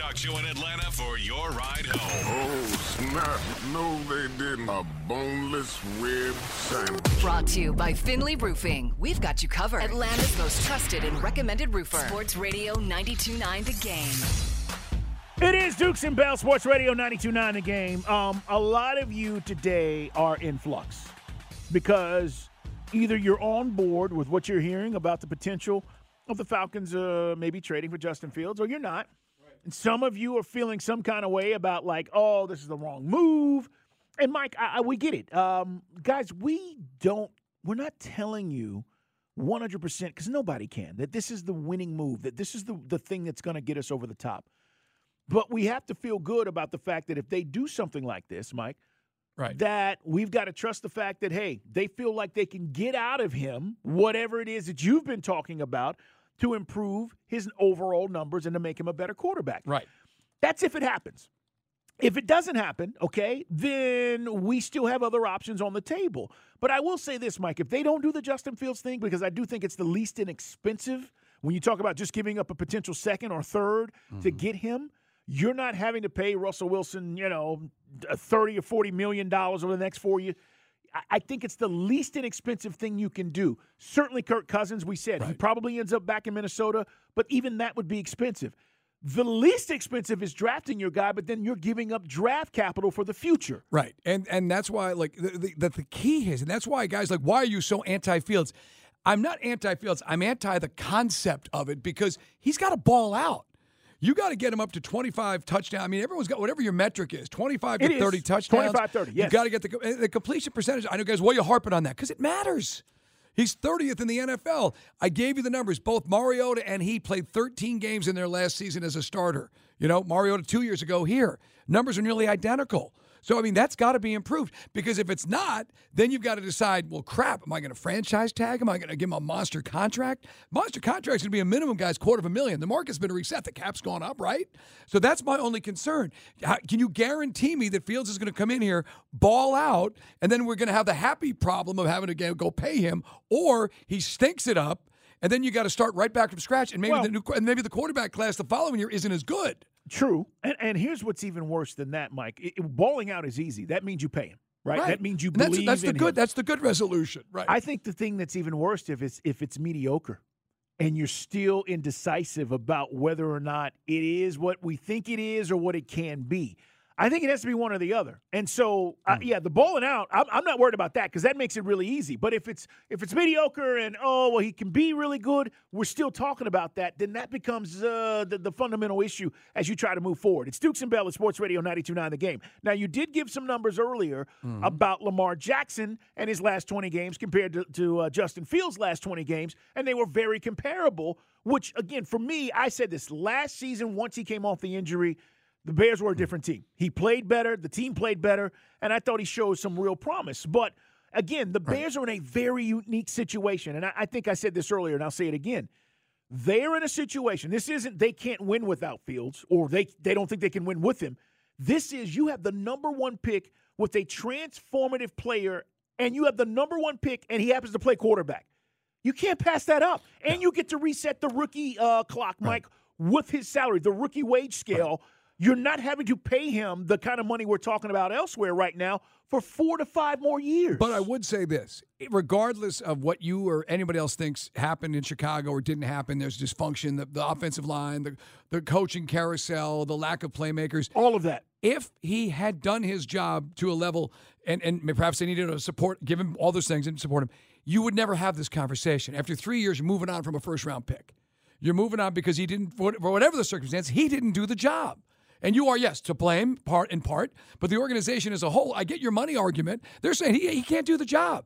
talk show in Atlanta for your ride home. Oh, snap. No, they didn't. A boneless rib sandwich. Brought to you by Findley Roofing. We've got you covered. Atlanta's most trusted and recommended roofer. Sports Radio 929 The Game. It is Dukes and Bell Sports Radio 92.9 The Game. Um, a lot of you today are in flux because either you're on board with what you're hearing about the potential of the Falcons uh, maybe trading for Justin Fields, or you're not. And some of you are feeling some kind of way about like, oh, this is the wrong move. And Mike, I, I, we get it, um, guys. We don't. We're not telling you 100 percent because nobody can that this is the winning move. That this is the the thing that's going to get us over the top. But we have to feel good about the fact that if they do something like this, Mike, Right. that we've got to trust the fact that hey, they feel like they can get out of him whatever it is that you've been talking about to improve his overall numbers and to make him a better quarterback. Right. That's if it happens. If it doesn't happen, okay, then we still have other options on the table. But I will say this, Mike, if they don't do the Justin Fields thing, because I do think it's the least inexpensive when you talk about just giving up a potential second or 3rd to mm-hmm. get him, you're not having to pay Russell Wilson, you know, 30 or 40 million dollars over the next four years. I- I think it's the least inexpensive thing you can do. Certainly, Kirk Cousins, we said he probably ends up back in Minnesota, but even that would be expensive. The least expensive is drafting your guy, but then you're giving up draft capital for the future. Right, and and that's why like the the, the, the key is, and that's why guys like, why are you so anti Fields? I'm not anti Fields. I'm anti the concept of it because he's got to ball out. You got to get him up to 25 touchdowns. I mean, everyone's got whatever your metric is, 25 It to is. 30 touchdowns. 25, 30, yes. You got to get the the completion percentage. I know, guys. Why are you harping on that? Because it matters. He's 30th in the NFL. I gave you the numbers. Both Mariota and he played 13 games in their last season as a starter. You know, Mariota two years ago here. Numbers are nearly identical. So, I mean, that's got to be improved because if it's not, then you've got to decide, well, crap, am I going to franchise tag? Am I going to give him a monster contract? Monster contract's going to be a minimum, guys, quarter of a million. The market's been reset. The cap's gone up, right? So that's my only concern. Can you guarantee me that Fields is going to come in here, ball out, and then we're going to have the happy problem of having to go- pay him, or he stinks it up, and then you got to start right back from scratch, and maybe Well- the new, and maybe the quarterback class the following year isn't as good. True. And, and here's what's even worse than that, Mike. It, it- balling out is easy. That means you pay him, right? That means you And that's, believe that's the in good. him. That's the good resolution, right? I think the thing that's even worse if it's if it's mediocre and you're still indecisive about whether or not it is what we think it is or what it can be. I think it has to be one or the other. And so, uh, Hmm. yeah, the bowling out, I'm, I'm not worried about that because that makes it really easy. But if it's if it's mediocre and oh well, he can be really good, we're still talking about that. Then that becomes uh, the, the fundamental issue as you try to move forward. It's Dukes and Bell at Sports Radio 92.9 The Game. Now you did give some numbers earlier Mm-hmm. about Lamar Jackson and his last 20 games compared to, to uh, Justin Fields' last 20 games, and they were very comparable. Which again, for me, I said this last season. Once he came off the injury, the Bears were a different team. He played better, the team played better, and I thought he showed some real promise. But again, the Bears are in a very unique situation. And I, I think I said this earlier, and I'll say it again. They're in a situation. This isn't they can't win without Fields, or they they don't think they can win with him. This is you have the number one pick with a transformative player, and you have the number one pick, and he happens to play quarterback. You can't pass that up. And you get to reset the rookie uh, clock, Mike, with his salary, the rookie wage scale, you're not having to pay him the kind of money we're talking about elsewhere right now for four to five more years. But I would say this regardless of what you or anybody else thinks happened in Chicago or didn't happen, there's dysfunction, the, the offensive line, the, the coaching carousel, the lack of playmakers. all of that. If he had done his job to a level, and, and perhaps they needed to support, give him all those things and support him, you would never have this conversation. After three years, you're moving on from a first round pick. You're moving on because he didn't, for whatever the circumstance, he didn't do the job. And you are, yes, to blame, part in part, but the organization as a whole, I get your money argument. They're saying he, he can't do the job.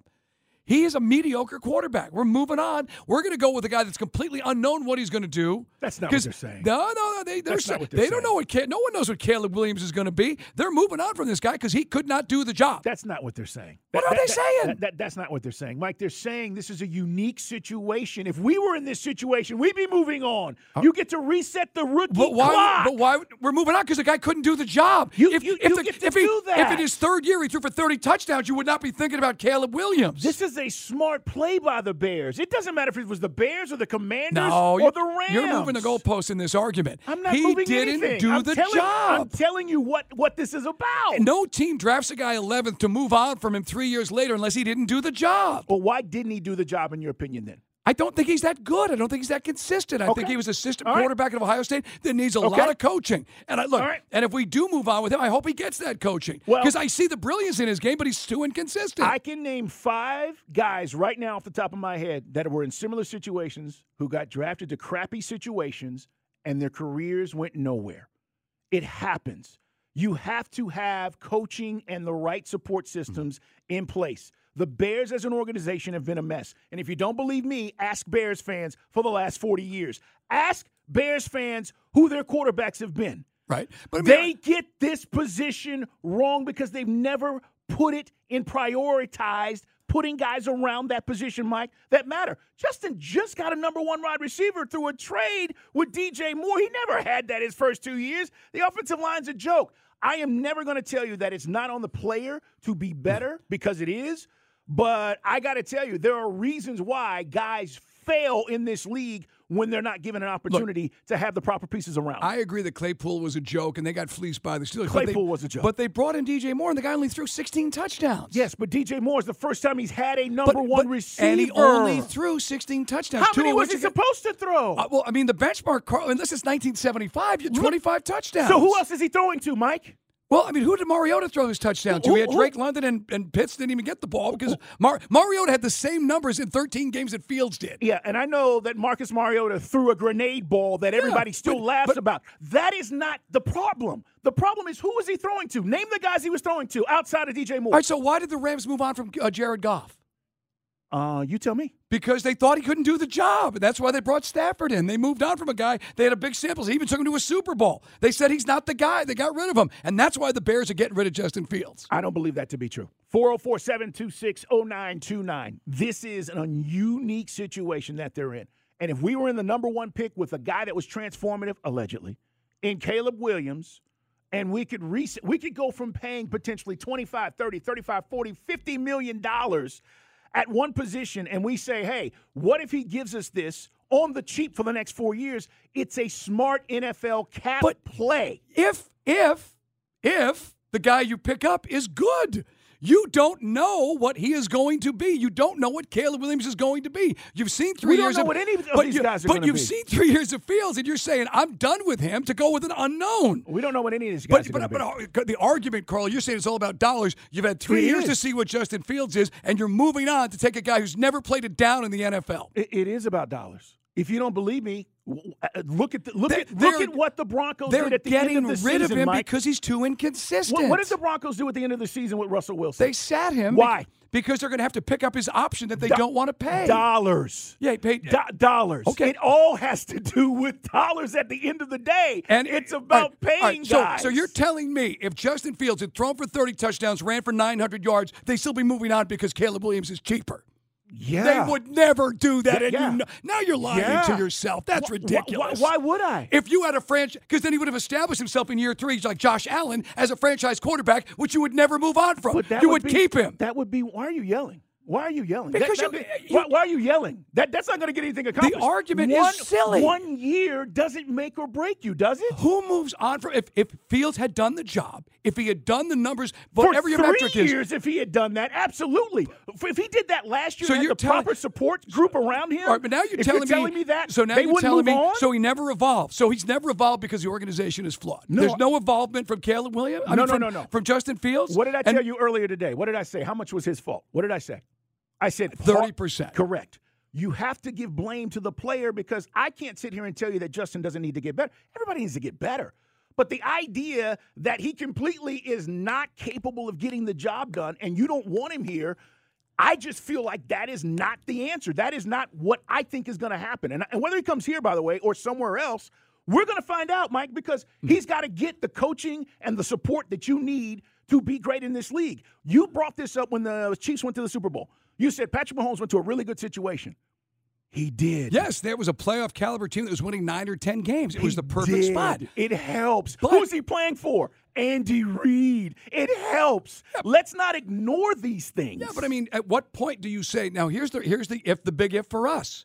He is a mediocre quarterback. We're moving on. We're going to go with a guy that's completely unknown what he's going to do. That's not what they're saying. No, no, no. They, they're saying, what they're they don't know what. No one knows what Caleb Williams is going to be. They're moving on from this guy because he could not do the job. That's not what they're saying. What That- are that- they saying? that- that- that's not what they're saying. Mike, they're saying this is a unique situation. If we were in this situation, we'd be moving on. You get to reset the rookie But why? clock. But why? We're moving on because the guy couldn't do the job. You- if you- if, you the, get to if he, do that. if in his third year he threw for thirty touchdowns, you would not be thinking about Caleb Williams. This is a smart play by the Bears. It doesn't matter if it was the Bears or the Commanders no, or the Rams. you're moving the goalposts in this argument. I'm not he moving didn't anything. do I'm the telling, job. I'm telling you what, what this is about. no team drafts a guy 11th to move on from him three years later unless he didn't do the job. Well, why didn't he do the job, in your opinion, then? I don't think he's that good. I don't think he's that consistent. I think he was assistant All right. quarterback at Ohio State that needs a Okay. lot of coaching. And I look, right. and if we do move on with him, I hope he gets that coaching Well- because I see the brilliance in his game, but he's too inconsistent. I can name five guys right now off the top of my head that were in similar situations who got drafted to crappy situations and their careers went nowhere. It happens. You have to have coaching and the right support mm-hmm. systems in place. The Bears as an organization have been a mess. And if you don't believe me, ask Bears fans for the last 40 years. Ask Bears fans who their quarterbacks have been. right? But I mean, They get this position wrong because they've never put it in prioritized putting guys around that position, Mike, that matter. Justin just got a number one wide receiver through a trade with DJ Moore. He never had that his first two years. The offensive line's a joke. I am never going to tell you that it's not on the player to be better because it is, but I got to tell you, there are reasons why guys fail in this league when they're not given an opportunity to have the proper pieces around. I agree that Claypool was a joke and they got fleeced by the Steelers. but they- Claypool was a joke. But they brought in DJ Moore and the guy only threw 16 touchdowns. Yes, but DJ Moore is the first time he's had a number But- one but- receiver. And he only threw 16 touchdowns. How two many was he supposed to throw? Uh, well, I mean, the benchmark, Carl, this is 1975, you had 25 touchdowns. so who else is he throwing to, Mike? Well, I mean, who did Mariota throw his touchdown to? Who- he had who- Drake London and, and Pitts didn't even get the ball because Mar- Mariota had the same numbers in 13 games that Fields did. Yeah, and I know that Marcus Mariota threw a grenade ball that everybody still but- laughs but- about. That is not the problem. The problem is who was he throwing to? Name the guys he was throwing to outside of DJ Moore. All right, so why did the Rams move on from uh, Jared Goff? Uh, you tell me. Because they thought he couldn't do the job. That's why they brought Stafford in. They moved on from a guy. They had a big sample. He even took him to a Super Bowl. They said he's not the guy. They got rid of him. And that's why the Bears are getting rid of Justin Fields. I don't believe that to be true. 404 726 0929. This is an unique situation that they're in. And if we were in the number one pick with a guy that was transformative, allegedly, in Caleb Williams, and we could reset, we could go from paying potentially 25, 30, 35, 40, 50 million dollars at one position and we say, "Hey, what if he gives us this on the cheap for the next 4 years?" It's a smart NFL cap But- play. If, if, if the guy you pick up is good. You don't know what he is going to be. You don't know what Caleb Williams is going to be. You've seen three years of any of but these guys, but you've seen three years of Fields, and you're saying I'm done with him to go with an unknown. We don't know what any of these guys But are but, but uh, the argument, Carl, you're saying it's all about dollars. You've had three It years to see what Justin Fields is, and you're moving on to take a guy who's never played it down in the NFL. It, it is about dollars. If you don't believe me, uh, look at the, look They- at look at what the Broncos did at the getting end of the rid season, of him Mike. because he's too inconsistent. What, what did the Broncos do at the end of the season with Russell Wilson? they sat him? Why? Because they're going to have to pick up his option that they Do- don't want to pay. dollars. Yeah, he paid. Do- dollars. Okay. It all has to do with dollars at the end of the day. And it's about right, paying right, so, guys. So you're telling me if Justin Fields had thrown for 30 touchdowns, ran for 900 yards, they still be moving on because Caleb Williams is cheaper. Yeah. They would never do that. Yeah, and yeah. you know, now you're lying Yeah. to yourself. That's Wh- wh- ridiculous. Why, why would I? If you had a franchise, because then he would have established himself in year three, like Josh Allen, as a franchise quarterback, which you would never move on from. You would, be, keep him. That would be. Why are you yelling? Why are you yelling? Because That- that- uh, you- why, why are you yelling? That that's not going to get anything accomplished. The argument is one, silly. One year doesn't make or break you, does it? Who moves on from if, if Fields had done the job, if he had done the numbers, whatever your metric is, years, if he had done that, absolutely. If he did that last year, So and you're the telling- proper support group around him. Right, but now you're telling, you're telling me, that. So now they you're telling me. on? So he never evolved. So he's never evolved because the organization is flawed. No, There's no involvement from Caleb Williams. I No, mean, no, from, no, no. From Justin Fields. What did I And tell you earlier today? What did I say? How much was his fault? What did I say? I said 30%. Correct. You have to give blame to the player because I can't sit here and tell you that Justin doesn't need to get better. Everybody needs to get better. But the idea that he completely is not capable of getting the job done and you don't want him here, I just feel like that is not the answer. That is not what I think is going to happen. And, and whether he comes here, by the way, or somewhere else, we're going to find out, Mike, because hmm. he's got to get the coaching and the support that you need to be great in this league. You brought this up when the Chiefs went to the Super Bowl. You said Patrick Mahomes went to a really good situation. He did. Yes, there was a playoff caliber team that was winning nine or ten games. It was the perfect did. spot. It helps. But- Who's he playing for? Andy Reid. It helps. Let's not ignore these things. Yeah, but I mean, at what point do you say now? Here's the here's the if the big if for us.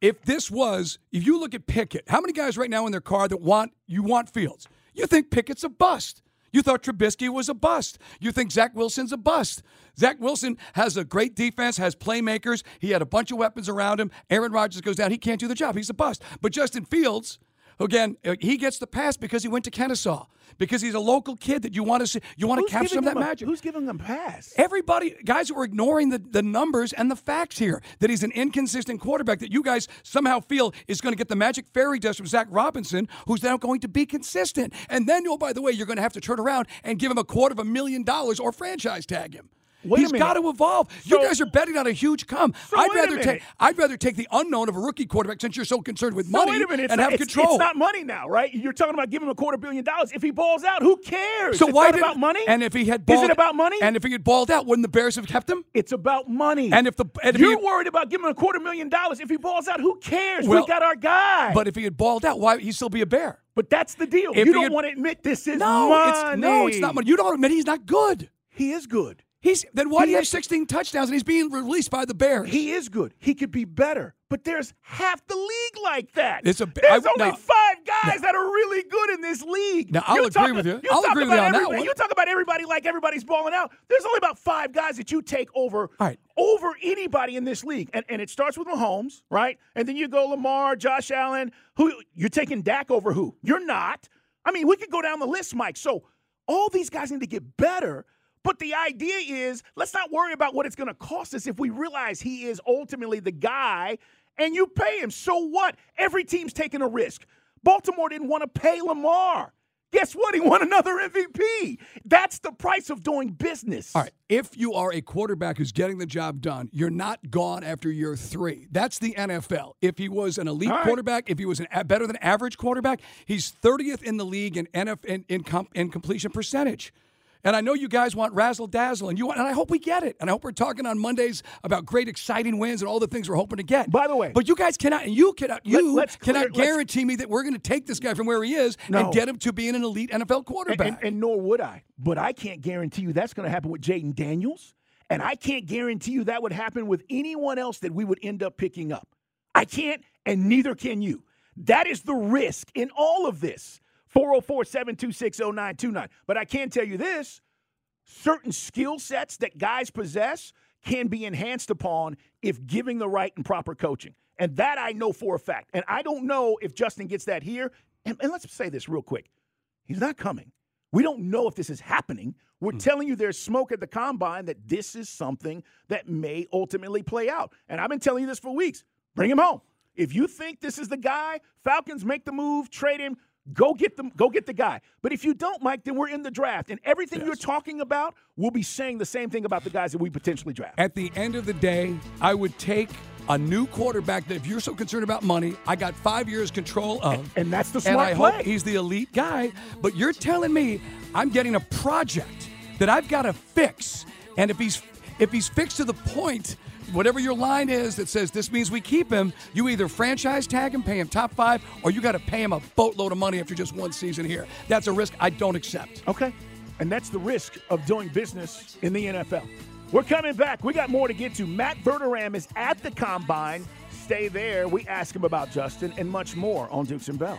If this was, if you look at Pickett, how many guys right now in their car that want you want Fields? You think Pickett's a bust. You thought Trubisky was a bust. You think Zach Wilson's a bust. Zach Wilson has a great defense, has playmakers. He had a bunch of weapons around him. Aaron Rodgers goes down. He can't do the job. He's a bust. But Justin Fields, again, uh, he gets the pass because he went to Kennesaw, because he's a local kid that you want to see. You want to capture some of that a- magic. Who's giving him pass? Everybody, guys who are ignoring the, the numbers and the facts here, that he's an inconsistent quarterback that you guys somehow feel is going to get the magic fairy dust from Zac Robinson, who's now going to be consistent. And then, oh, by the way, you're going to have to turn around and give him a quarter of a million dollars or franchise tag him. Wait He's got to evolve. you guys are betting on a huge come. So I'd rather take. I'd rather take the unknown of a rookie quarterback since you're so concerned with So money wait a minute. It's and not, have it's, control. It's not money now, right? You're talking about giving him a quarter billion dollars. If he balls out, who cares? so it's why not about money? And if he had Is balled, it about money? And if he had balled out, wouldn't the Bears have kept him? it's about money. And if the and if you're he, worried about giving him a quarter million dollars, if he balls out, who cares? Well, we got our guy. But if he had balled out, why would he still be a bear? But that's the deal. If you don't had- want to admit this is No, money. it's no, it's not money. You don't admit he's not good. He is good. He's then why He do you have 16 touchdowns and he's being released by the Bears? He is good. He could be better. But there's half the league like that. It's a- there's I- only now- five guys that are really good in this league. Now, I'll You agree talk- with you. You I'll agree with you on that one. You talk about everybody like everybody's balling out. There's only about five guys that you take over right. over anybody in this league. And, and it starts with Mahomes, right? And then you go Lamar, Josh Allen. Who you're taking Dak over who? You're not. I mean, we could go down the list, Mike. So all these guys need to get better. But the idea is let's not worry about what it's going to cost us if we realize he is ultimately the guy and you pay him. So what? Every team's taking a risk. Baltimore didn't want to pay Lamar. Guess what? He won another MVP. That's the price of doing business. All right. If you are a quarterback who's getting the job done, you're not gone after year three. That's the NFL. If he was an elite right. quarterback, if he was an a better than average quarterback, he's 30th in the league in NF in, in, com, in completion percentage. And I know you guys want razzle dazzle, and you want, and I hope we get it. And I hope we're talking on Mondays about great, exciting wins and all the things we're hoping to get. By the way- but you guys cannot, and you cannot, you let's clear- cannot guarantee me that we're going to take this guy from where he is No. and get him to being an elite NFL And, quarterback. and, and nor would I. But I can't guarantee you that's going to happen with Jayden Daniels. And I can't guarantee you that would happen with anyone else that we would end up picking up. I can't, and neither can you. That is the risk in all of this. 404 726 0929. But I can tell you this certain skill sets that guys possess can be enhanced upon if giving the right and proper coaching. And that I know for a fact. And I don't know if Justin gets that here. And, and let's say this real quick he's not coming. We don't know if this is happening. We're hmm. telling you there's smoke at the combine that this is something that may ultimately play out. And I've been telling you this for weeks. Bring him home. If you think this is the guy, Falcons make the move, trade him, go get them, go get the guy. But if you don't, Mike, then we're in the draft. And everything you're talking about, we'll be saying the same thing about the guys that we potentially draft. At the end of the day, I would take a new quarterback that if you're so concerned about money, I got five years control of. And that's the and smart I play. hope he's the elite guy. But you're telling me I'm getting a project that I've got to fix. And if he's if he's fixed to the point, whatever your line is that says this means we keep him, you either franchise tag him, pay him top five, or you got to pay him a boatload of money after just one season here. That's a risk I don't accept. Okay. And that's the risk of doing business in the NFL. We're coming back. We got more to get to. Matt Verderame is at the combine. Stay there. We ask him about Justin and much more on Dukes and Bell.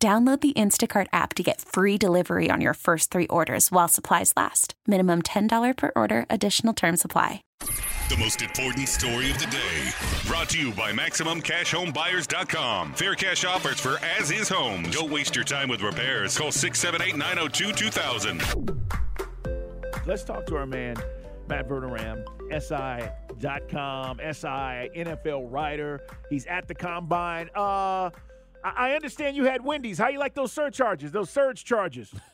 Download the Instacart app to get free delivery on your first three orders while supplies last. Minimum $10 per order, additional term supply. The most important story of the day. Brought to you by MaximumCashHomeBuyers.com. Fair cash offers for as is homes. Don't waste your time with repairs. Call 678 902 2000. Let's talk to our man, Matt Verderame, SI.com, SI NFL writer. He's at the combine. Uh, I I understand you had Wendy's. How you like those surcharges, those surge charges?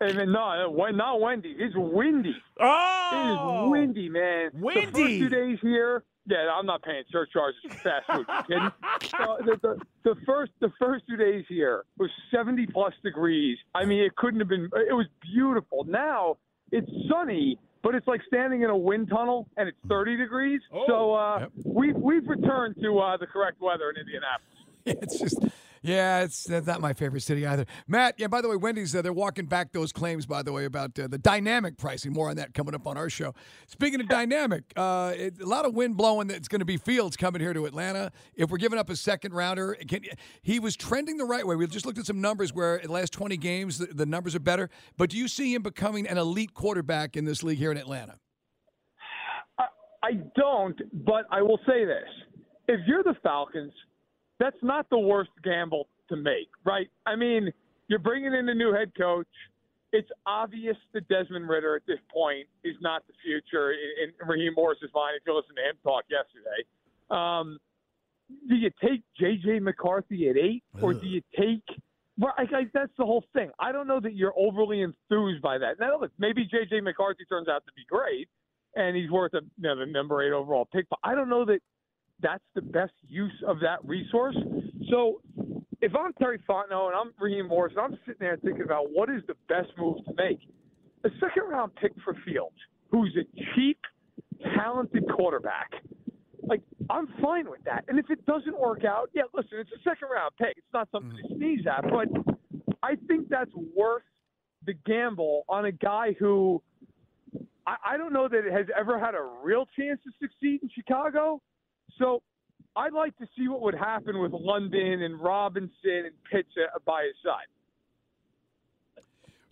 Hey, man, no, uh, not Wendy. It's windy. Oh, It is windy, man. Windy. The Windy. first two days here. Yeah, I'm not paying surcharges for fast food. Kidding? Uh, the, the, the first the first two days here was 70 plus degrees. I mean, it couldn't have been. It was beautiful. Now it's sunny, but it's like standing in a wind tunnel, and it's 30 degrees. so uh, we've we've returned to uh, the correct weather in Indianapolis. it's just yeah, it's that's not my favorite city either. Matt, yeah. By the way, Wendy's uh, they're walking back those claims. By the way, about uh, the dynamic pricing. More on that coming up on our show. Speaking of dynamic, uh, it, a lot of wind blowing. It's going to be Fields coming here to Atlanta. If we're giving up a second rounder, can, he was trending the right way. We just looked at some numbers where in the last twenty games the, the numbers are better. But do you see him becoming an elite quarterback in this league here in Atlanta? I don't, but I will say this: if you're the Falcons, that's not the worst gamble to make, right? I mean, you're bringing in a new head coach. It's obvious that Desmond Ridder at this point is not the future in, in Raheem Morris's mind. If you listen to him talk yesterday, um, do you take J.J. McCarthy at eight, or do you take? Well, I, I, that's the whole thing. I don't know that you're overly enthused by that. Now, look, maybe J.J. McCarthy turns out to be great, and he's worth a you know, the number eight overall pick. But I don't know that that's the best use of that resource. So if I'm Terry Fontenot and I'm Raheem Morris, and I'm sitting there thinking about what is the best move to make, a second round pick for Fields, who's a cheap, talented quarterback. Like I'm fine with that. And if it doesn't work out, yeah, listen, it's a second round pick. It's not something to mm-hmm. sneeze at, but I think that's worth the gamble on a guy who I, I don't know that it has ever had a real chance to succeed in Chicago. So I'd like to see what would happen with London and Robinson and Pitts uh, by his side.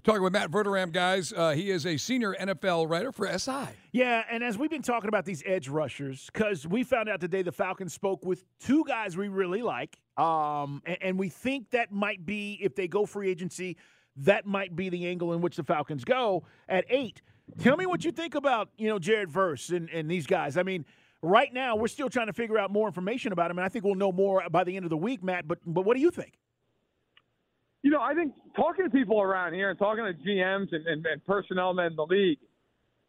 Talking with Matt Verderame, guys. Uh, he is a senior NFL writer for SI. Yeah, and as we've been talking about these edge rushers, because we found out today the Falcons spoke with two guys we really like, um, and, and we think that might be if they go free agency, that might be the angle in which the Falcons go at eight. Tell me what you think about you know Jared Verse and, and these guys. I mean, right now we're still trying to figure out more information about him, and I think we'll know more by the end of the week, Matt. But but what do you think? You know, I think talking to people around here and talking to GMs and, and, and personnel men in the league,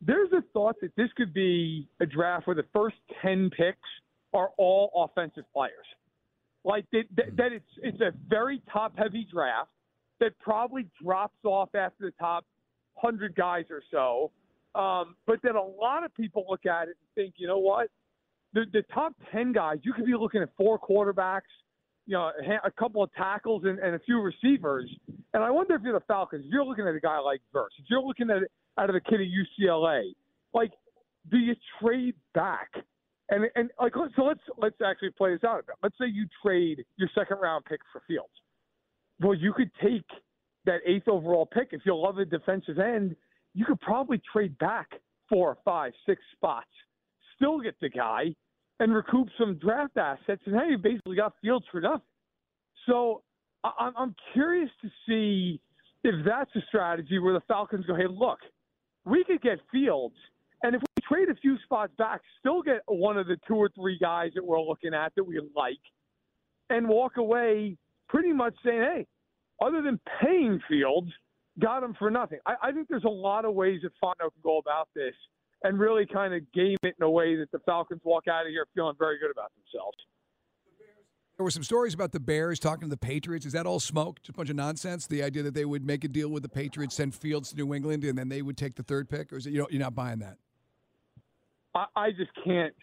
there's a thought that this could be a draft where the first 10 picks are all offensive players. Like that, that, that it's it's a very top heavy draft that probably drops off after the top hundred guys or so. Um, but then a lot of people look at it and think, you know what? The, the top ten guys, you could be looking at four quarterbacks, you know, a, couple of tackles and, and a few receivers. And I wonder if you're the Falcons, if you're looking at a guy like Verse, if you're looking at it out of the kid at UCLA, like, do you trade back? And and like so let's let's actually play this out a bit. Let's say you trade your second round pick for Fields. Well, you could take that eighth overall pick if you love a defensive end. You could probably trade back four, five, six spots, still get the guy, and recoup some draft assets. And hey, you basically got Fields for nothing. So I- I'm curious to see if that's a strategy where the Falcons go, hey, look, we could get Fields, and if we trade a few spots back, still get one of the two or three guys that we're looking at that we like, and walk away pretty much saying, hey, other than paying Fields, got him for nothing. I, I think there's a lot of ways that Fontenot can go about this and really kind of game it in a way that the Falcons walk out of here feeling very good about themselves. There were some stories about the Bears talking to the Patriots. Is that all smoke? Just a bunch of nonsense? The idea that they would make a deal with the Patriots, send Fields to New England, and then they would take the third pick? Or is it, you know, you're not buying that? I, I just can't.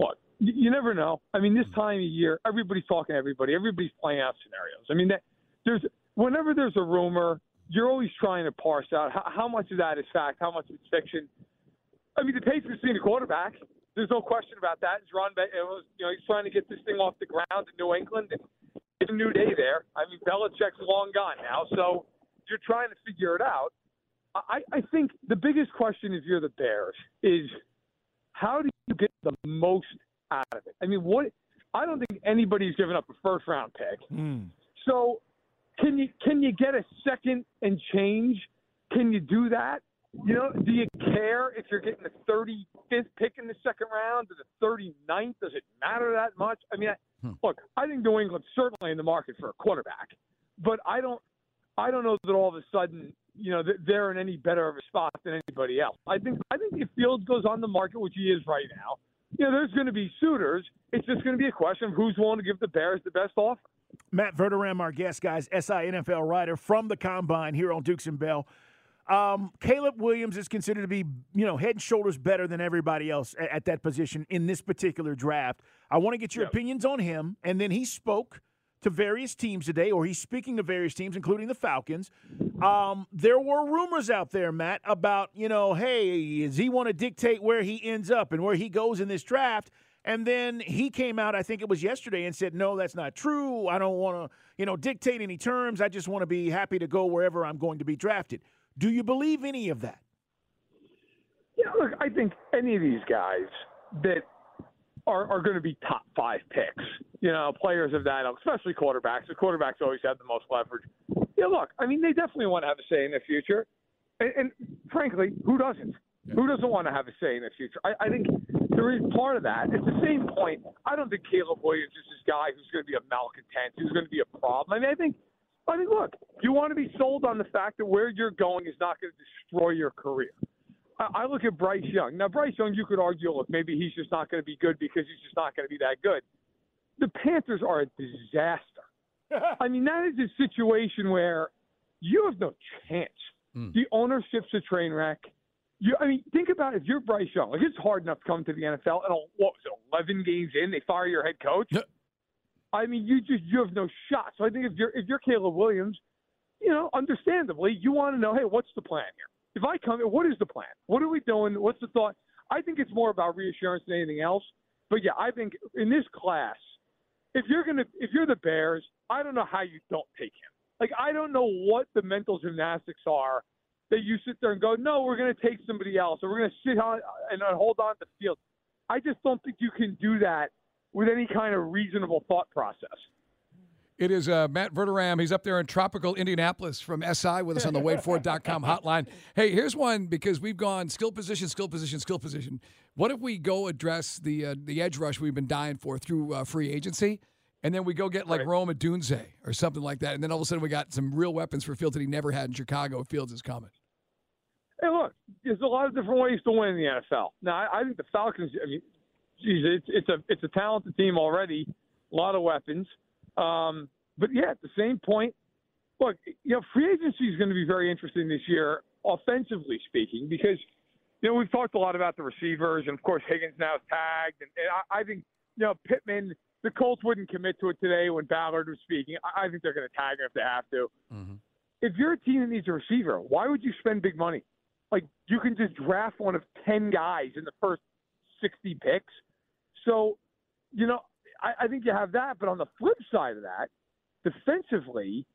Look, you, you never know. I mean, this time of year, everybody's talking to everybody. Everybody's playing out scenarios. I mean, that, there's whenever there's a rumor, you're always trying to parse out how, how much of that is fact, how much is fiction. I mean, the Patriots need a quarterback. There's no question about that. It was, you know, he's trying to get this thing off the ground in New England, and it's a new day there. I mean, Belichick's long gone now, so you're trying to figure it out. I, I think the biggest question, if you're the Bears, is how do you get the most out of it? I mean, what? I don't think anybody's given up a first round pick. Hmm. So can you can you get a second and change? Can you do that? You know, do you care if you're getting the 35th pick in the second round or the 39th? Does it matter that much? I mean, I, hmm. look, I think New England's certainly in the market for a quarterback, but I don't, I don't know that all of a sudden, you know, they're in any better of a spot than anybody else. I think, I think if Fields goes on the market, which he is right now, you know, there's going to be suitors. It's just going to be a question of who's willing to give the Bears the best offer. Matt Verderame, our guest, guys, SI NFL writer from the Combine here on Dukes and Bell. Um, Caleb Williams is considered to be, you know, head and shoulders better than everybody else at, at that position in this particular draft. I want to get your opinions on him. And then he spoke to various teams today, or he's speaking to various teams, including the Falcons. Um, there were rumors out there, Matt, about, you know, hey, does he want to dictate where he ends up and where he goes in this draft? And then he came out, I think it was yesterday, and said, no, that's not true. I don't want to, you know, dictate any terms. I just want to be happy to go wherever I'm going to be drafted. Do you believe any of that? Yeah, look, I think any of these guys that are, are going to be top five picks, you know, players of that, especially quarterbacks. The quarterbacks always have the most leverage. Yeah, look, I mean, they definitely want to have a say in the future. And, and frankly, who doesn't? Who doesn't want to have a say in the future? I, I think there is part of that. At the same point, I don't think Caleb Williams is this guy who's going to be a malcontent, who's going to be a problem. I mean, I think, I mean, look, you want to be sold on the fact that where you're going is not going to destroy your career. I, I look at Bryce Young. Now, Bryce Young, you could argue, look, maybe he's just not going to be good because he's just not going to be that good. The Panthers are a disaster. I mean, that is a situation where you have no chance. Hmm. The ownership's a train wreck. You, I mean, think about it. if you're Bryce Young. Like it's hard enough to come to the NFL, and what was it, 11 games in, they fire your head coach. I mean, you just you have no shot. So I think if you're if you're Caleb Williams, you know, understandably, you want to know, hey, what's the plan here? If I come, what is the plan? What are we doing? What's the thought? I think it's more about reassurance than anything else. But yeah, I think in this class, if you're gonna if you're the Bears, I don't know how you don't take him. Like I don't know what the mental gymnastics are that you sit there and go, no, we're to take somebody else, or we're to sit on and hold on to the field. I just don't think you can do that with any kind of reasonable thought process. It is uh, Matt Verderame. He's up there in tropical Indianapolis from SI with us on the WadeFord.com hotline. Hey, here's one because we've gone skill position, skill position, skill position. What if we go address the uh, the edge rush we've been dying for through uh, free agency, and then we go get like Rome Odunze or something like that, and then all of a sudden we got some real weapons for Fields that he never had in Chicago. Fields is coming. Hey, look, there's a lot of different ways to win in the NFL. Now, I, I think the Falcons. I mean, geez, it's it's a it's a talented team already. a lot of weapons. Um, but yeah, at the same point, look, you know, free agency is going to be very interesting this year, offensively speaking, because you know we've talked a lot about the receivers, and of course Higgins now is tagged, and, and I, I think you know Pittman. The Colts wouldn't commit to it today when Ballard was speaking. I, I think they're going to tag him if they have to. Mm-hmm. If you're a team that needs a receiver, why would you spend big money? Like you can just draft one of ten guys in the first sixty picks. So, you know, I, I think you have that. But on the flip side of that, defensively,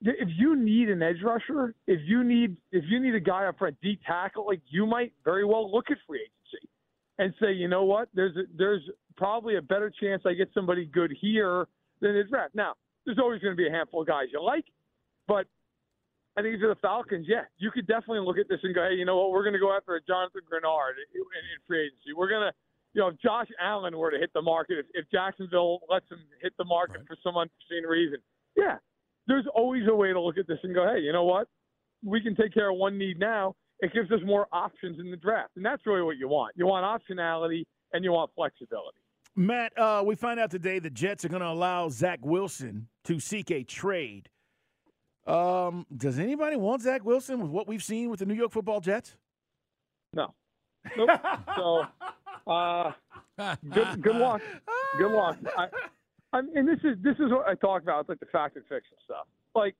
if you need an edge rusher, if you need if you need a guy up front, D tackle, like you might very well look at free agency and say, you know what, there's a, there's probably a better chance I get somebody good here than the draft. Now, there's always going to be a handful of guys you like, but I think if you're the Falcons, yeah, you could definitely look at this and go, hey, you know what, we're going to go after a Jonathan Greenard in, in free agency. We're going to, you know, if Josh Allen were to hit the market, if, if Jacksonville lets him hit the market Right. for some unforeseen reason, yeah, there's always a way to look at this and go, hey, you know what, we can take care of one need now. It gives us more options in the draft, and that's really what you want. You want optionality and you want flexibility. Matt, uh, we find out today the Jets are going to allow Zach Wilson to seek a trade. Um, does anybody want Zach Wilson with what we've seen with the New York Football Jets? No. Nope. so, uh, good, good luck. Good luck. I, I mean, and this is this is what I talk about. It's like the fact and fiction stuff. Like,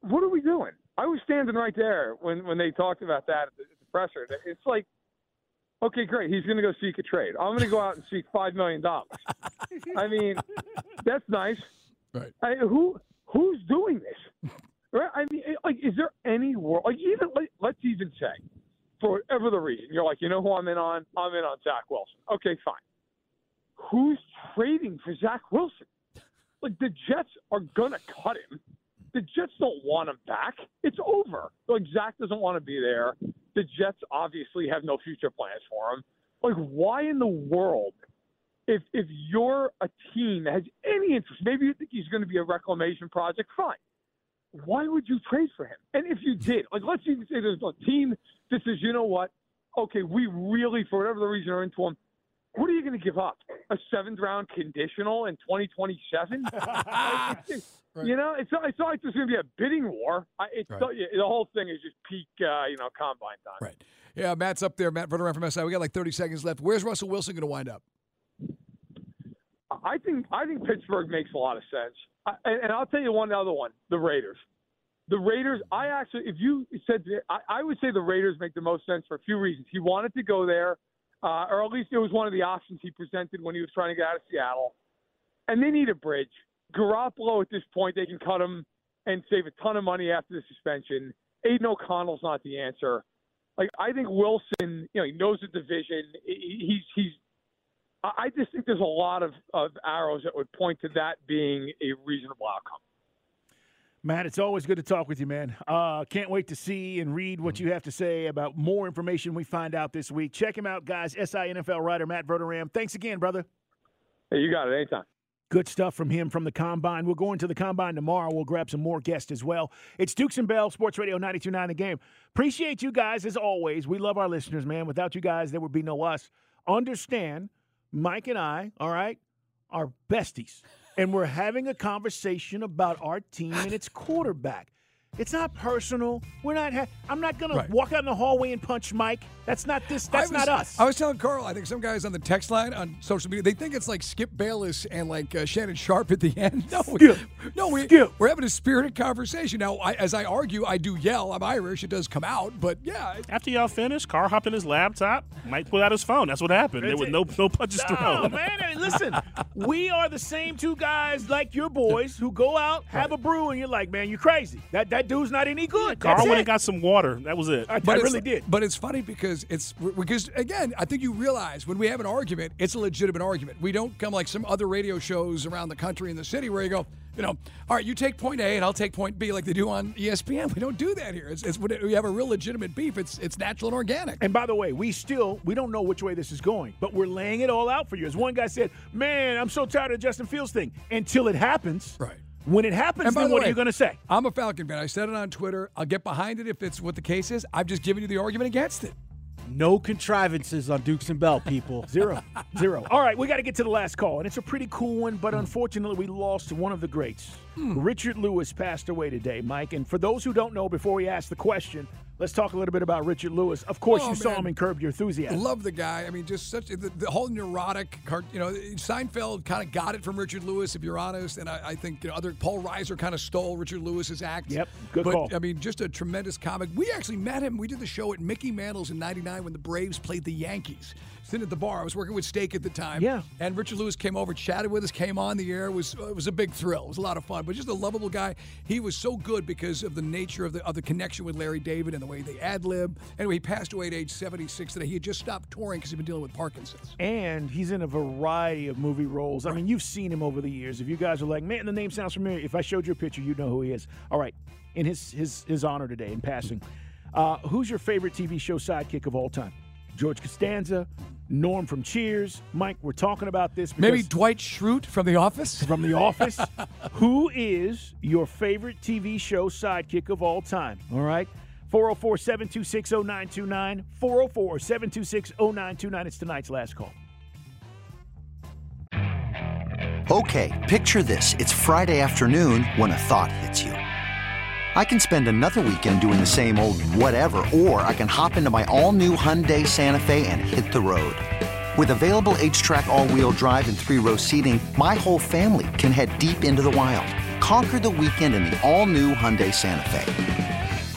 what are we doing? I was standing right there when when they talked about that at the, at the presser. It's like, okay, great. He's going to go seek a trade. I'm going to go out and seek five million dollars. I mean, that's nice. Right. I, who who's doing this? Right? I mean, like, is there any world? Like, even like, let's even say, for whatever the reason, you're like, you know who I'm in on? I'm in on Zach Wilson. Okay, fine. Who's trading for Zach Wilson? Like, the Jets are gonna cut him. The Jets don't want him back. It's over. Like, Zach doesn't want to be there. The Jets obviously have no future plans for him. Like, why in the world if if you're a team that has any interest, maybe you think he's going to be a reclamation project, fine. Why would you trade for him? And if you did, like let's even say there's a team that says, you know what? Okay, we really, for whatever the reason, are into him. What are you going to give up? A seventh round conditional in 2027? You know, it's not, it's not like there's going to be a bidding war. I, it's Right. the whole thing is just peak, uh, you know, combine time. Right. Yeah, Matt's up there. Matt Verderame from SI. We got like 30 seconds left. Where's Russell Wilson going to wind up? I think I think Pittsburgh makes a lot of sense, and, I'll tell you one other one: the Raiders. The Raiders. I actually, if you said, I, I would say the Raiders make the most sense for a few reasons. He wanted to go there, uh, or at least it was one of the options he presented when he was trying to get out of Seattle. And they need a bridge. Garoppolo at this point, they can cut him and save a ton of money after the suspension. Aidan O'Connell's not the answer. Like I think Wilson, you know, he knows the division. He- He's he's I just think there's a lot of, of arrows that would point to that being a reasonable outcome. Matt, it's always good to talk with you, man. Uh, can't wait to see and read what you have to say about more information we find out this week. Check him out, guys. SI NFL writer Matt Verderame. Thanks again, brother. Hey, you got it anytime. Good stuff from him from the Combine. We'll go into the Combine tomorrow. We'll grab some more guests as well. It's Dukes and Bell, Sports Radio 92.9 The Game. Appreciate you guys as always. We love our listeners, man. Without you guys, there would be no us. Understand, Mike and I, all right, are besties. And we're having a conversation about our team and its quarterback. It's not personal. We're not. Ha- I'm not gonna Right. walk out in the hallway and punch Mike. That's not this. That's was, not us. I was telling Carl, I think some guys on the text line on social media, they think it's like Skip Bayless and like uh, Shannon Sharpe at the end. No, we, Skip. no, we, Skip. we're having a spirited conversation. Now, I, as I argue, I do yell. I'm Irish. It does come out, but yeah. After y'all finish, Carl hopped in his laptop, Mike pulled out his phone. That's what happened. There was no no punches No, thrown. man. I listen, we are the same two guys like your boys who go out, have a brew, and you're like, man, you're crazy. That that dude's not any good. Carl That's went it. and got some water. That was it. I, I But it's- really did. But it's funny because it's because again, I think you realize when we have an argument, it's a legitimate argument. We don't come like some other radio shows around the country in the city where you go, you know, all right, you take point A and I'll take point B like they do on ESPN. We don't do that here. It's, it's when we have a real legitimate beef. It's it's natural and organic. And by the way, we still we don't know which way this is going, but we're laying it all out for you. As one guy said, "Man, I'm so tired of the Justin Fields thing." Until it happens, Right. When it happens, then the what way, are you going to say? I'm a Falcon fan. I said it on Twitter. I'll get behind it if it's what the case is. I've just given you the argument against it. No contrivances on Dukes and Bell, people. Zero. Zero. All right, we got to get to the last call, and it's a pretty cool one, but unfortunately, we lost one of the greats. Hmm. Richard Lewis passed away today, Mike. And for those who don't know, before we ask the question, let's talk a little bit about Richard Lewis. Of course, Oh, you saw him in Curb Your Enthusiasm. Love the guy. I mean, just such the, the whole neurotic. Cart, you know, Seinfeld kind of got it from Richard Lewis, if you're honest. And I, I think you know, other Paul Reiser kind of stole Richard Lewis's act. Yep, good but, call. I mean, just a tremendous comic. We actually met him. We did the show at Mickey Mantle's in '99 when the Braves played the Yankees. Sitting at the bar, I was working with Steak at the time. Yeah. And Richard Lewis came over, chatted with us, came on the air. It was it was a big thrill. It was a lot of fun. But just a lovable guy. He was so good because of the nature of the of the connection with Larry David and the way they ad lib. Anyway, he passed away at age 76 today. He had just stopped touring because he'd been dealing with Parkinson's. and he's in a variety of movie roles. I mean, you've seen him over the years. If you guys are like, man, the name sounds familiar. If I showed you a picture, you'd know who he is. All right, in his his his honor today, in passing, uh, who's your favorite TV show sidekick of all time? George Costanza, Norm from Cheers. Mike, we're talking about this. Maybe Dwight Schrute from The Office. from The Office. Who is your favorite TV show sidekick of all time? All right. 404 726 0929. 404 726 0929. It's tonight's last call. Okay, picture this. It's Friday afternoon when a thought hits you. I can spend another weekend doing the same old whatever, or I can hop into my all new Hyundai Santa Fe and hit the road. With available H track, all wheel drive, and three row seating, my whole family can head deep into the wild. Conquer the weekend in the all new Hyundai Santa Fe.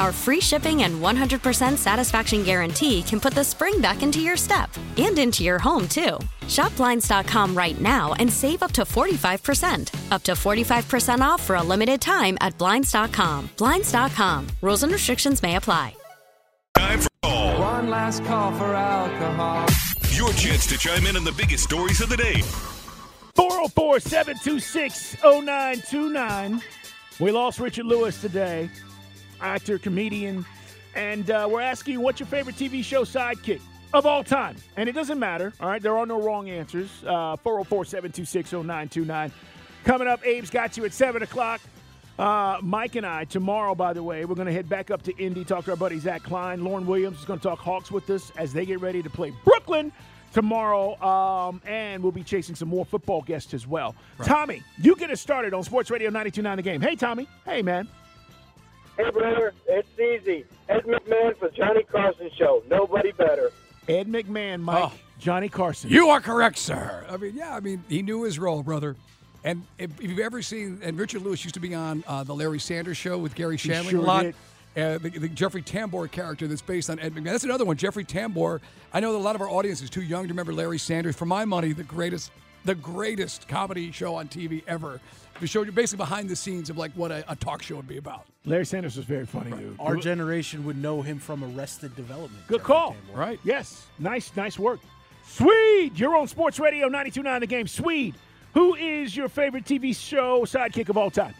Our free shipping and 100% satisfaction guarantee can put the spring back into your step and into your home, too. Shop Blinds.com right now and save up to 45%. Up to 45% off for a limited time at Blinds.com. Blinds.com. Rules and restrictions may apply. Time for all. One last call for alcohol. Your chance to chime in on the biggest stories of the day. 404 726 0929. We lost Richard Lewis today, actor, comedian, and uh, we're asking you what's your favorite TV show sidekick of all time? And it doesn't matter, all right? There are no wrong answers. Uh, 404 726 0929. Coming up, Abe's got you at 7 o'clock. Uh, Mike and I, tomorrow, by the way, we're going to head back up to Indy, talk to our buddy Zach Klein. Lauren Williams is going to talk Hawks with us as they get ready to play Brooklyn tomorrow. Um, and we'll be chasing some more football guests as well. Tommy, you get us started on Sports Radio 929 The Game. Hey, Tommy. Hey, man. Hey, brother, it's easy. Ed McMahon for Johnny Carson Show. Nobody better. Ed McMahon, Mike. Johnny Carson. You are correct, sir. I mean, yeah, I mean, he knew his role, brother. And if, if you've ever seen, and Richard Lewis used to be on uh, the Larry Sanders Show with Garry He Shandling sure a lot. Uh, the, the Jeffrey Tambor character that's based on Ed McMahon. That's another one. Jeffrey Tambor. I know that a lot of our audience is too young to remember Larry Sanders. For my money, the greatest, the greatest comedy show on TV ever. We showed you basically behind the scenes of like what a, a talk show would be about. Larry Sanders was very funny, dude. Our generation would know him from Arrested Development. Good call. Right. Yes. Nice, nice work. Swede, you're on Sports Radio 929 The Game. Swede, who is your favorite TV show sidekick of all time?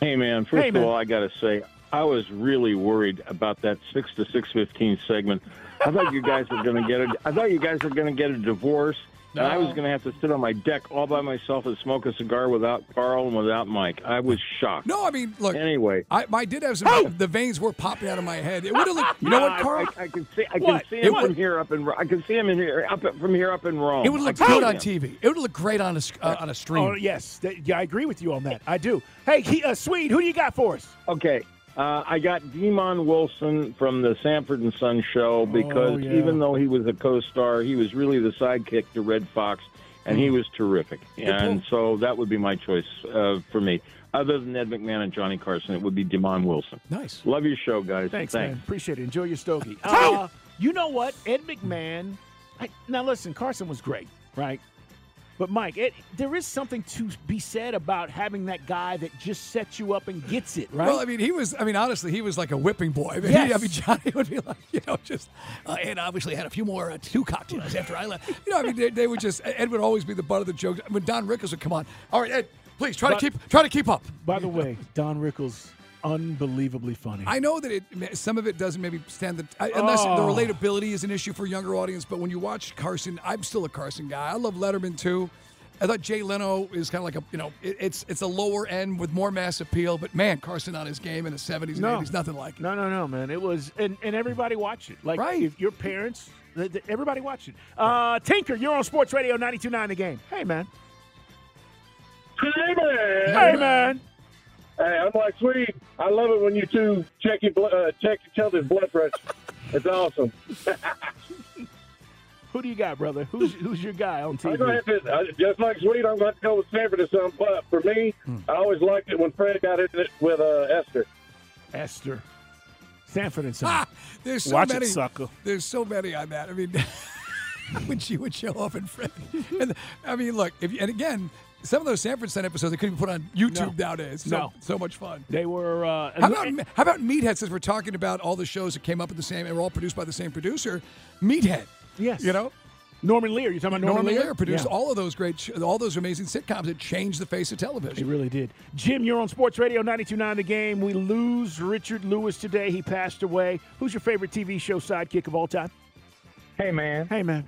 Hey man, first Hey, of all, I got to say I was really worried about that six to six fifteen segment. I thought you guys were going to get a, I thought you guys were going to get a divorce And I was going to have to sit on my deck all by myself and smoke a cigar without Carl and without Mike. I was shocked. No, I mean, look. Anyway, I, I did have some. The veins were popping out of my head. It would have looked. You know what, Carl? I, I can see. I What? can see him It from would- here up in. I can see him in here up from here up in Rome. It would look good on him. TV. It would look great on a uh, on a stream. Oh yes, yeah, I agree with you on that. I do. Hey, he, uh, Swede, who do you got for us? Okay. Uh, I got Demond Wilson from the Sanford and Son show because Oh, yeah. even though he was a co-star, he was really the sidekick to Redd Foxx, and he was terrific. And so that would be my choice uh, for me. Other than Ed McMahon and Johnny Carson, it would be Demond Wilson. Nice. Love your show, guys. Thanks, Thanks. man. Appreciate it. Enjoy your stogie. Uh, you know what? Ed McMahon. I, now listen, Carson was great, right? But Mike, it, there is something to be said about having that guy that just sets you up and gets it, right? Well, I mean, he was. I mean, honestly, he was like a whipping boy. I mean, Yes. he, I mean Johnny would be like, you know, just uh, and obviously had a few more uh, two cocktails after I left. You know, I mean, they, they would just Ed would always be the butt of the joke. When Don Rickles would come on, all right, Ed, please try But- to keep try to keep up. By the way, Don Rickles, unbelievably funny. I know that it some of it doesn't maybe stand the I, unless Oh. the relatability is an issue for a younger audience. But when you watch Carson, I'm still a Carson guy. I love Letterman too. I thought Jay Leno is kind of like a you know it, it's it's a lower end with more mass appeal. But man, Carson on his game in the 70s and No. 80s, nothing like it. No, no, no, man. It was, and, and everybody watched it. Like, Right. if your parents, th- th- everybody watched it. Uh, Tinker, you're on Sports Radio 92.9 The Game. Hey, man. Hey, man. Hey, man. Hey, I'm like, sweet. I love it when you two check your blo- uh, check each other's blood pressure. It's awesome. Who do you got, brother? Who's who's your guy on TV? I'm gonna have to, just like Sweet, I'm going to go with Sanford or something. But for me, Hmm. I always liked it when Fred got in it with uh, Esther. Esther. Sanford and Son. Ah, there's so Watch it, many. sucker. There's so many on that. I mean, when she would show up in Fred, and I mean, look, if you, and again, some of those Sanford Son episodes they couldn't be put on YouTube No. nowadays. So, No. so much fun. They were. Uh, How about how about Meathead? Since we're talking about all the shows that came up at the same and were all produced by the same producer, Meathead. Yes. You know, Norman Lear. You talking about Norman, Norman Lear produced Yeah. all of those great, all those amazing sitcoms that changed the face of television. He really did. Jim, you're on Sports Radio 92.9 The Game. We lose Richard Lewis today. He passed away. Who's your favorite TV show sidekick of all time? Hey, man. Hey, man.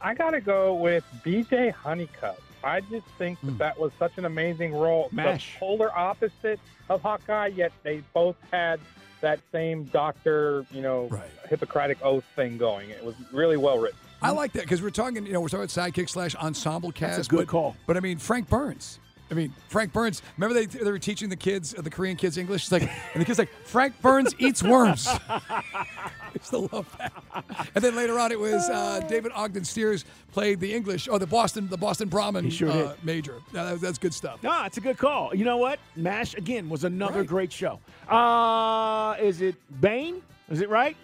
I got to go with BJ Hunnicutt. I just think that that was such an amazing role. Hmm. Mash. The polar opposite of Hawkeye, yet they both had that same doctor, you know, Hippocratic oath thing going. It was really well written. I like that because we're talking, you know, we're talking about sidekick slash ensemble cast. That's a good but, call. But I mean, Frank Burns. I mean, Frank Burns. Remember they they were teaching the kids, uh, the Korean kids, English. It's like, and the kids like Frank Burns eats worms. I still love that. And then later on, it was uh, David Ogden Stiers played the English, or the Boston, the Boston Brahmin sure uh, major. Yeah, that- that's good stuff. No, it's a good call. You know what? MASH, again, was another great show. Uh, is it Bane? Is it right?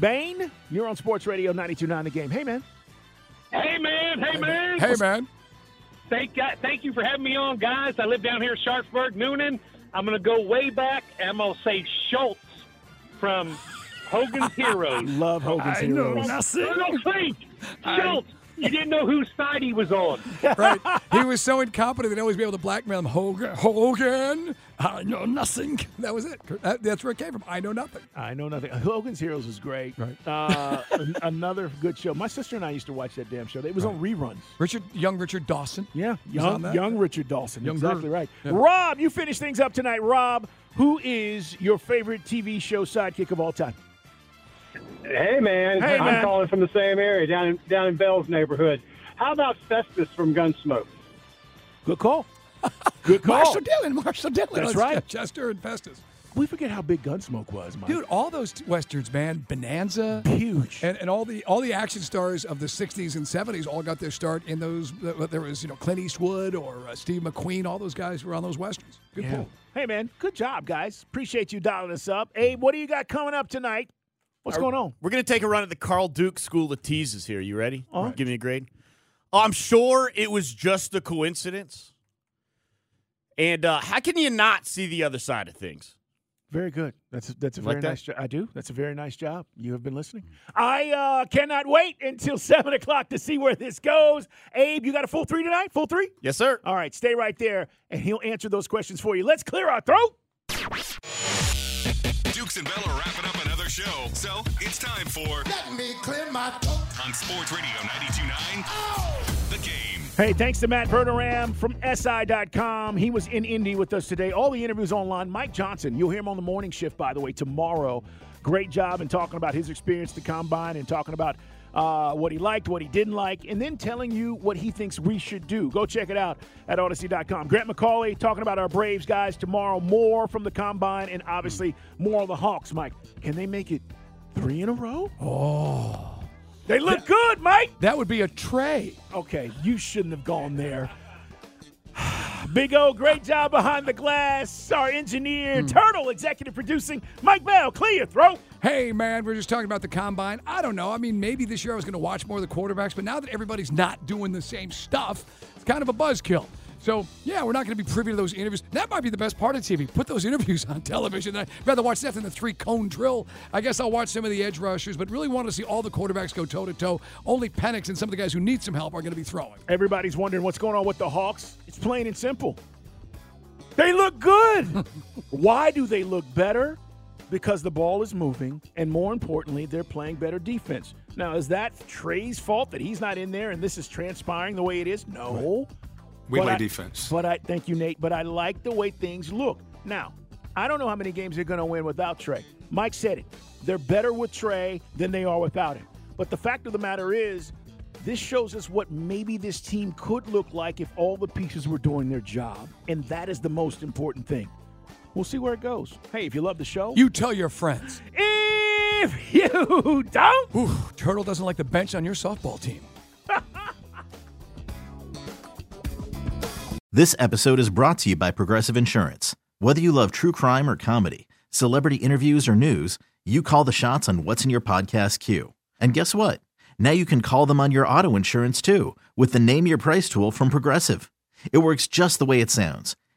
Bane, you're on Sports Radio 92.9 The Game. Hey, man. Hey man, hey man. Hey man. Thank God, thank you for having me on, guys. I live down here in Sharpsburg, Newnan. I'm going to go way back, and I'm going to say Schultz from Hogan's Heroes. Love Hogan's I know Heroes. nothing. No, no, think. Schultz. You didn't know whose side he was on. right. He was so incompetent they'd always be able to blackmail him. Hogan, Hogan, I know nothing. That was it. That- that's where it came from. I know nothing. I know nothing. Hogan's Heroes was great. Right. Uh, another good show. My sister and I used to watch that damn show. It was on reruns. Richard, young Richard Dawson. Yeah, young, young Richard Dawson. Young exactly Richard. right. Yeah. Rob, you finish things up tonight. Rob, who is your favorite TV show sidekick of all time? Hey man, Hey, I'm man. calling from the same area down in down in Bell's neighborhood. How about Festus from Gunsmoke? Good call. Good call. Marshall Dillon. Marshall Dillon. That's Let's right. Chester and Festus. We forget how big Gunsmoke was, Mike. Dude, all those t- westerns, man, Bonanza, huge, and, and all the all the action stars of the '60s and '70s all got their start in those. There was you know Clint Eastwood or uh, Steve McQueen. All those guys were on those westerns. Good Yeah. pull. Hey, man, good job, guys. Appreciate you dialing us up. Abe, what do you got coming up tonight? What's Are- going on? We're going to take a run at the Carl Duke School of Teases here. You ready? Uh-huh. Give me a grade. Oh, I'm sure it was just a coincidence. And uh, how can you not see the other side of things? Very good. That's a, that's a Like very that? nice job. I do. That's a very nice job. You have been listening. I uh, cannot wait until seven o'clock to see where this goes. Abe, you got a full three tonight? Full three? Yes, sir. All right, stay right there, and he'll answer those questions for you. Let's clear our throat. Dukes and Bell are wrapping up another show, so it's time for Let me clear my throat. on Sports Radio 92.9 The Game. Hey, thanks to Matt Verderame from SI.com. He was in Indy with us today. All the interviews online. Mike Johnson, you'll hear him on the morning shift, by the way, tomorrow. Great job in talking about his experience at the combine and talking about uh, what he liked, what he didn't like, and then telling you what he thinks we should do. Go check it out at Audacy.com. Grant McCauley talking about our Braves guys tomorrow. More from the combine and obviously more of the Hawks. Mike, can they make it three in a row? Oh. They look good, Mike. That would be a tray. Okay, you shouldn't have gone there. Big O, great job behind the glass. Our engineer, Turtle, executive producing. Mike Bell, clear your throat. Hey, man, we're just talking about the combine. I don't know. I mean, maybe this year I was going to watch more of the quarterbacks, but now that everybody's not doing the same stuff, it's kind of a buzzkill. So, yeah, we're not going to be privy to those interviews. That might be the best part of TV. Put those interviews on television. I'd rather watch that than the three cone drill. I guess I'll watch some of the edge rushers, but really want to see all the quarterbacks go toe to toe. Only Penix and some of the guys who need some help are going to be throwing. Everybody's wondering what's going on with the Hawks. It's plain and simple. They look good. Why do they look better? Because the ball is moving, and more importantly, they're playing better defense. Now, is that Trey's fault that he's not in there and this is transpiring the way it is? No. We But play I- defense. But I thank you, Nate. But I like the way things look. Now, I don't know how many games they're going to win without Trey. Mike said it. They're better with Trey than they are without him. But the fact of the matter is, this shows us what maybe this team could look like if all the pieces were doing their job. And that is the most important thing. We'll see where it goes. Hey, if you love the show, You tell your friends. if you don't, Ooh, Turtle doesn't like the bench on your softball team. This episode is brought to you by Progressive Insurance. Whether you love true crime or comedy, celebrity interviews or news, you call the shots on what's in your podcast queue. And guess what? Now you can call them on your auto insurance too with the Name Your Price tool from Progressive. It works just the way it sounds.